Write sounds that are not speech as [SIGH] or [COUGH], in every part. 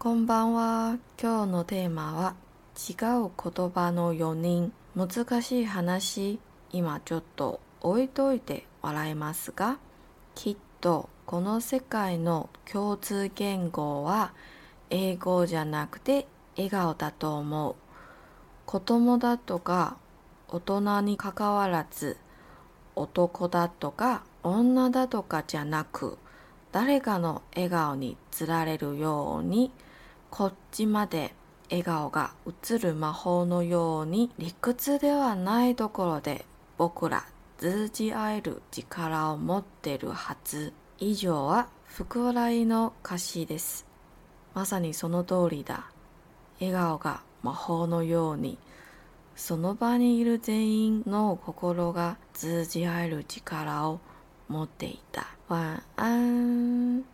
こんばんは。今日のテーマは違う言葉の4人。難しい話、今ちょっと置いといて笑いますが、きっとこの世界の共通言語は英語じゃなくて笑顔だと思う。子供だとか大人にかかわらず男だとか女だとかじゃなく誰かの笑顔につられるようにこっちまで笑顔が映る魔法のように理屈ではないところで僕ら通じ合える力を持ってるはず。以上は福笑いの歌詞です。まさにその通りだ。笑顔が魔法のように。その場にいる全員の心が通じ合える力を持っていた。晚安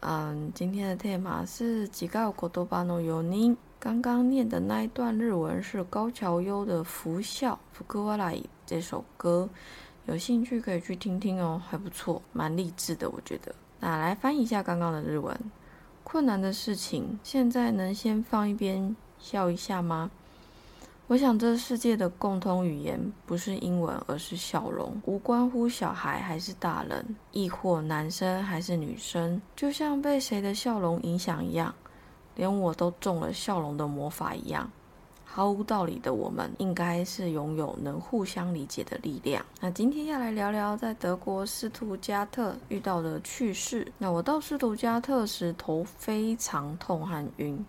嗯，今天的テーマ是几个言葉の4人。刚刚念的那一段日文是高桥优的《福笑》福歌瓦莱这首歌，有兴趣可以去听听哦，还不错，蛮励志的，我觉得。那来翻译一下刚刚的日文。困难的事情，现在能先放一边笑一下吗？ 我想，这世界的共通语言不是英文，而是笑容，无关乎小孩还是大人，亦或男生还是女生，就像被谁的笑容影响一样，连我都中了笑容的魔法一样。毫无道理的我们，应该是拥有能互相理解的力量。那今天要来聊聊在德国斯图加特遇到的趣事。那我到斯图加特时，头非常痛和晕。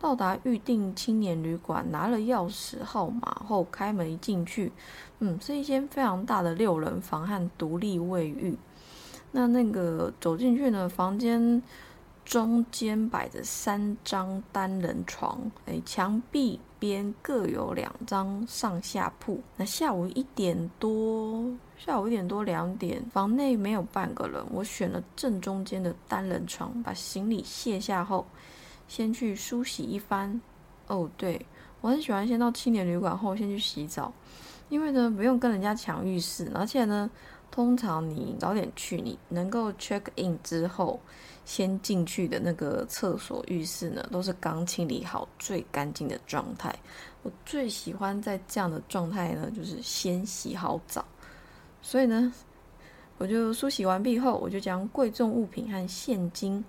到达预定青年旅馆，拿了钥匙号码后，开门进去，嗯，是一间非常大的六人房和独立卫浴。那那个走进去呢，房间中间摆着三张单人床，哎，墙壁边各有两张上下铺。那下午一点多，下午一点多两点，房内没有半个人。我选了正中间的单人床，把行李卸下后。先去梳洗一番，哦，对我很喜欢先到青年旅馆后先去洗澡，因为呢不用跟人家抢浴室，而且呢通常你早点去，你能够 check in 之后先进去的那个厕所浴室呢都是刚清理好最干净的状态。我最喜欢在这样的状态呢，就是先洗好澡，所以呢我就梳洗完毕后，我就将贵重物品和现金。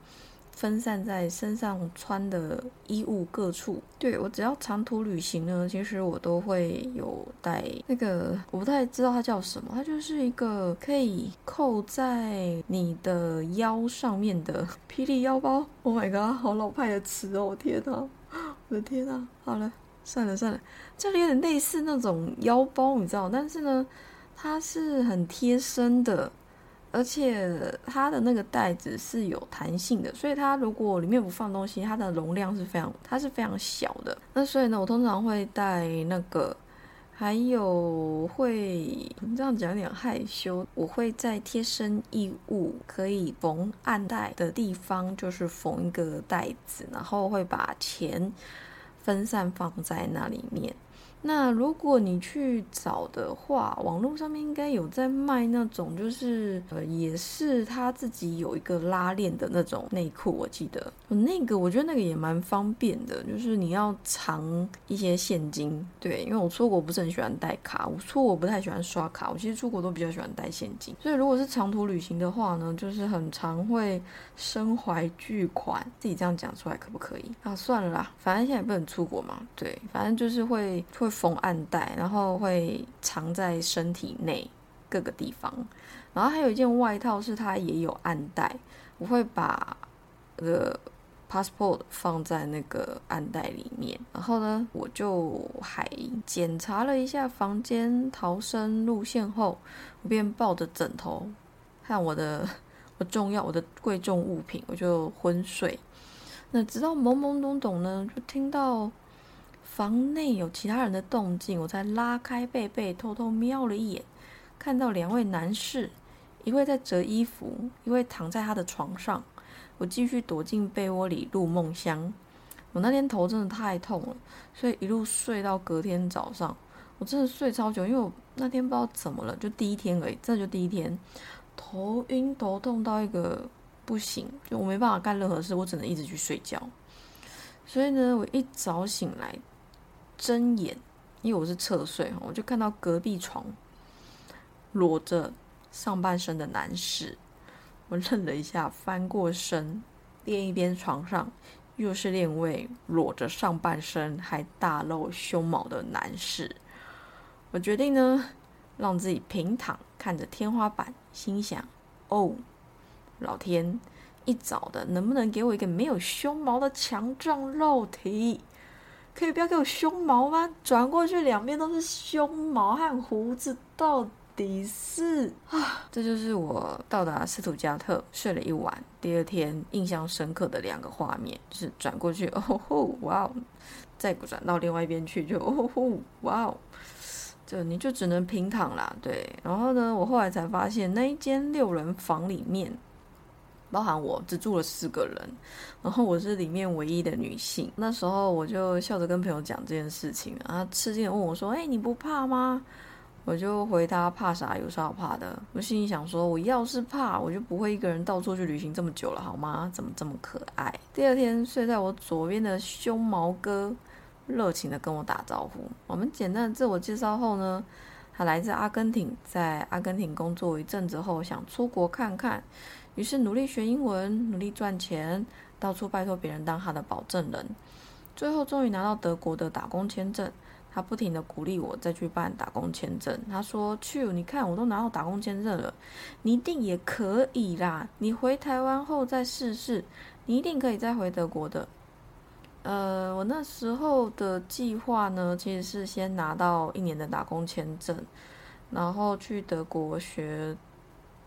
分散在身上穿的衣物各处。对我只要长途旅行呢，其实我都会有带那个，我不太知道它叫什么，它就是一个可以扣在你的腰上面的 [LAUGHS] 霹雳腰包。Oh my god，好老派的词哦！天哪，我的天哪！好了，算了算了，这里有点类似那种腰包，你知道，但是呢，它是很贴身的。而且它的那个袋子是有弹性的，所以它如果里面不放东西，它的容量是非常，它是非常小的。那所以呢，我通常会带那个，还有会这样讲有点害羞，我会在贴身衣物可以缝暗袋的地方，就是缝一个袋子，然后会把钱分散放在那里面。那如果你去找的话，网络上面应该有在卖那种，就是呃，也是他自己有一个拉链的那种内裤，我记得那个，我觉得那个也蛮方便的，就是你要藏一些现金，对，因为我出国不是很喜欢带卡，我出国不太喜欢刷卡，我其实出国都比较喜欢带现金，所以如果是长途旅行的话呢，就是很常会身怀巨款，自己这样讲出来可不可以？啊，算了啦，反正现在也不能出国嘛，对，反正就是会会。缝暗袋，然后会藏在身体内各个地方。然后还有一件外套是它也有暗袋，我会把那个 passport 放在那个暗袋里面。然后呢，我就还检查了一下房间逃生路线后，我便抱着枕头和我的 [LAUGHS] 我重要我的贵重物品，我就昏睡。那直到懵懵懂懂呢，就听到。房内有其他人的动静，我才拉开被被，偷偷瞄了一眼，看到两位男士，一位在折衣服，一位躺在他的床上。我继续躲进被窝里入梦乡。我那天头真的太痛了，所以一路睡到隔天早上。我真的睡超久，因为我那天不知道怎么了，就第一天而已，真的就第一天，头晕头痛到一个不行，就我没办法干任何事，我只能一直去睡觉。所以呢，我一早醒来，睁眼，因为我是侧睡我就看到隔壁床裸着上半身的男士。我愣了一下，翻过身，另一边床上又是另一位裸着上半身还大露胸毛的男士。我决定呢，让自己平躺，看着天花板，心想：哦，老天，一早的能不能给我一个没有胸毛的强壮肉体？可以不要给我胸毛吗？转过去两边都是胸毛和胡子，到。底是啊，这就是我到达斯图加特睡了一晚，第二天印象深刻的两个画面，就是转过去哦吼哇哦，再转到另外一边去就哦吼哇哦，就你就只能平躺啦，对。然后呢，我后来才发现那一间六人房里面，包含我只住了四个人，然后我是里面唯一的女性。那时候我就笑着跟朋友讲这件事情，然后吃惊的问我说：“哎，你不怕吗？”我就回他怕啥？有啥好怕的？我心里想说，我要是怕，我就不会一个人到处去旅行这么久了，好吗？怎么这么可爱？第二天睡在我左边的胸毛哥热情的跟我打招呼。我们简单的自我介绍后呢，他来自阿根廷，在阿根廷工作一阵子后想出国看看，于是努力学英文，努力赚钱，到处拜托别人当他的保证人，最后终于拿到德国的打工签证。他不停的鼓励我再去办打工签证。他说：“去，你看我都拿到打工签证了，你一定也可以啦。你回台湾后再试试，你一定可以再回德国的。”呃，我那时候的计划呢，其实是先拿到一年的打工签证，然后去德国学。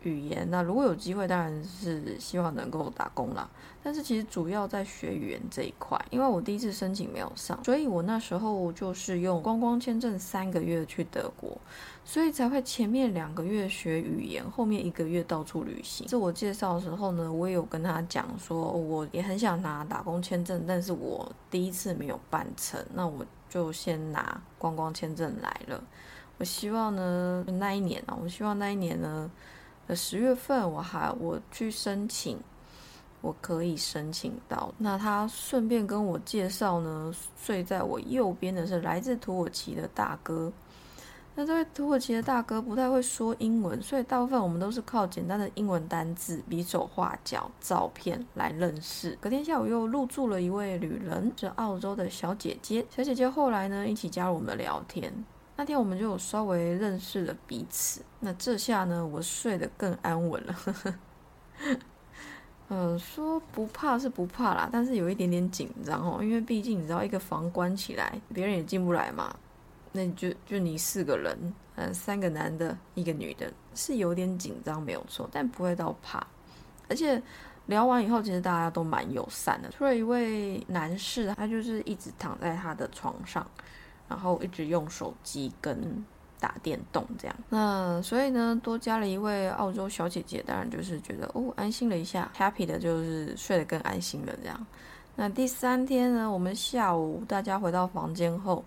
语言那如果有机会，当然是希望能够打工啦。但是其实主要在学语言这一块，因为我第一次申请没有上，所以我那时候就是用观光签证三个月去德国，所以才会前面两个月学语言，后面一个月到处旅行。自我介绍的时候呢，我也有跟他讲说，我也很想拿打工签证，但是我第一次没有办成，那我就先拿观光签证来了。我希望呢，那一年啊，我希望那一年呢。呃十月份我还我去申请，我可以申请到。那他顺便跟我介绍呢，睡在我右边的是来自土耳其的大哥。那这位土耳其的大哥不太会说英文，所以大部分我们都是靠简单的英文单字、比手画脚、照片来认识。隔天下午又入住了一位旅人，是澳洲的小姐姐。小姐姐后来呢，一起加入我们的聊天。那天我们就稍微认识了彼此。那这下呢，我睡得更安稳了。[LAUGHS] 呃，说不怕是不怕啦，但是有一点点紧张哦，因为毕竟你知道，一个房关起来，别人也进不来嘛。那就就你四个人，呃，三个男的，一个女的，是有点紧张，没有错，但不会到怕。而且聊完以后，其实大家都蛮友善的。除了一位男士，他就是一直躺在他的床上。然后一直用手机跟打电动这样，那所以呢，多加了一位澳洲小姐姐，当然就是觉得哦，安心了一下，happy 的就是睡得更安心了这样。那第三天呢，我们下午大家回到房间后，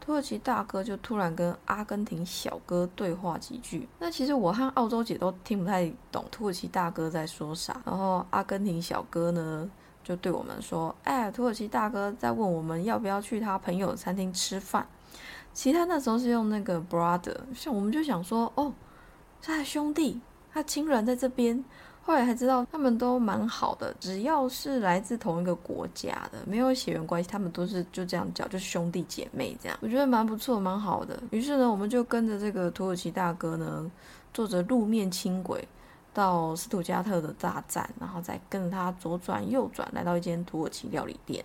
土耳其大哥就突然跟阿根廷小哥对话几句。那其实我和澳洲姐都听不太懂土耳其大哥在说啥，然后阿根廷小哥呢？就对我们说：“哎，土耳其大哥在问我们要不要去他朋友餐厅吃饭。其他那时候是用那个 brother，像我们就想说，哦，他兄弟，他亲人在这边。后来才知道他们都蛮好的，只要是来自同一个国家的，没有血缘关系，他们都是就这样叫，就是兄弟姐妹这样。我觉得蛮不错，蛮好的。于是呢，我们就跟着这个土耳其大哥呢，坐着路面轻轨。”到斯图加特的大站，然后再跟着他左转右转，来到一间土耳其料理店。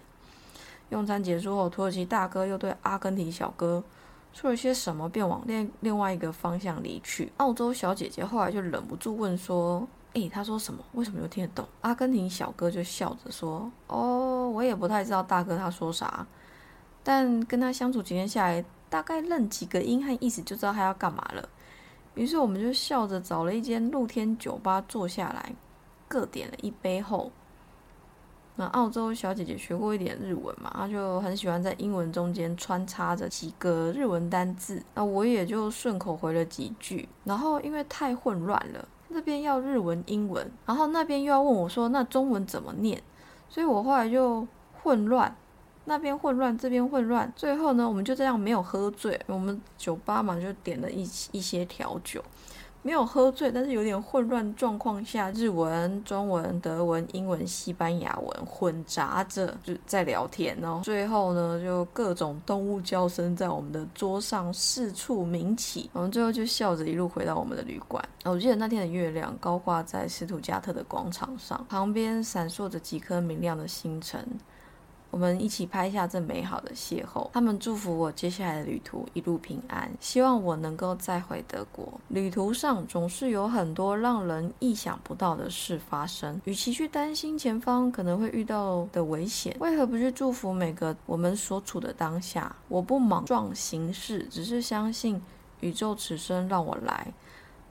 用餐结束后，土耳其大哥又对阿根廷小哥说了些什么，便往另另外一个方向离去。澳洲小姐姐后来就忍不住问说：“诶，他说什么？为什么又听得懂？”阿根廷小哥就笑着说：“哦，我也不太知道大哥他说啥，但跟他相处几天下来，大概认几个音和意思，就知道他要干嘛了。”于是我们就笑着找了一间露天酒吧坐下来，各点了一杯后，那澳洲小姐姐学过一点日文嘛，她就很喜欢在英文中间穿插着几个日文单字，那我也就顺口回了几句。然后因为太混乱了，这边要日文、英文，然后那边又要问我说那中文怎么念，所以我后来就混乱，那边混乱，这边混乱，最后呢，我们就这样没有喝醉。我们酒吧嘛，就点了一一些调酒。没有喝醉，但是有点混乱状况下，日文、中文、德文、英文、西班牙文混杂着就在聊天，然后最后呢，就各种动物叫声在我们的桌上四处鸣起，我们最后就笑着一路回到我们的旅馆。我记得那天的月亮高挂在斯图加特的广场上，旁边闪烁着几颗明亮的星辰。我们一起拍下这美好的邂逅。他们祝福我接下来的旅途一路平安，希望我能够再回德国。旅途上总是有很多让人意想不到的事发生。与其去担心前方可能会遇到的危险，为何不去祝福每个我们所处的当下？我不莽撞行事，只是相信宇宙此生让我来，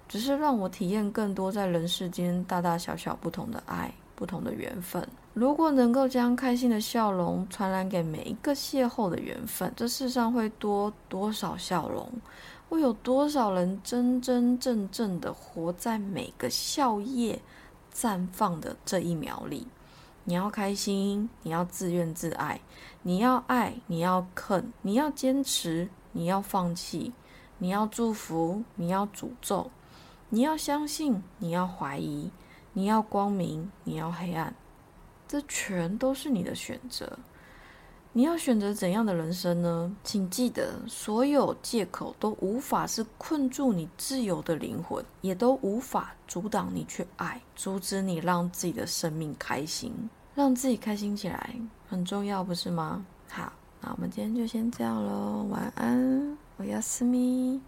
只是让我体验更多在人世间大大小小不同的爱。不同的缘分，如果能够将开心的笑容传染给每一个邂逅的缘分，这世上会多多少笑容？会有多少人真真正正的活在每个笑靥绽放的这一秒里？你要开心，你要自怨自艾，你要爱，你要恨，你要坚持，你要放弃，你要祝福，你要诅咒，你要相信，你要怀疑。你要光明，你要黑暗，这全都是你的选择。你要选择怎样的人生呢？请记得，所有借口都无法是困住你自由的灵魂，也都无法阻挡你去爱，阻止你让自己的生命开心，让自己开心起来很重要，不是吗？好，那我们今天就先这样喽，晚安，我要思密，